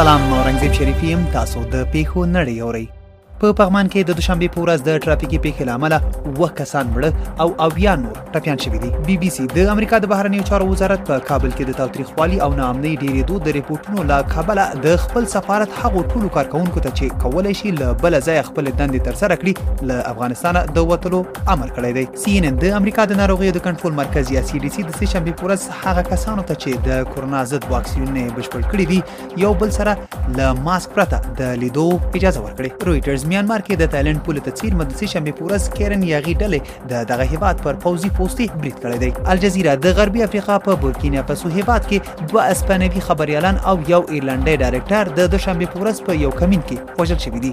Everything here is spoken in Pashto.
سلام اورنګزیب شریفی يم تاسو د پیښو نړۍ اورئ په پغمان کې د دوشنبه په ورځ د ټرافیکي پیښې لامل و کسان مړ او اویا نور ټپيان شوي دي بي بي سي د امریکا د بهرنیو چارو وزارت په کابل کې د تاوتریخوالي او ناامنۍ ډېرېدو د ریپورتونو لا کابل د خپل سفارت هغو ټولو کارکونکو ته چې کولای شي له بل ځای خپل دندې ترسره کړي له افغانستان د وټلو امر کړی دی سی ان ان د امریکا د ناروغیو د کنټرول مرکز یا سی ډي سي د سې شنبه پر ورځ هغه کسانو ته چې د کورونا ضد واکسینونه بشپړ کړي دي یو بل سره ل ماسک پرته د لیدو اجازه ورکړي رويټرز میانمار کې د تایلند پوله ته چیر مد سې شنبه پر ورځ کیرن یاغي ډلې د دغه هیواد پر پوزي پوسټي برید کړی دی الجزیره د غربي افریقا په بورکینا فاسو هیواد کې دوه اسپانوي خبريالان او یو ایرلندي ډایریکټر د دوشنبه پر ورځ په یو کمین کې وژل شوی دی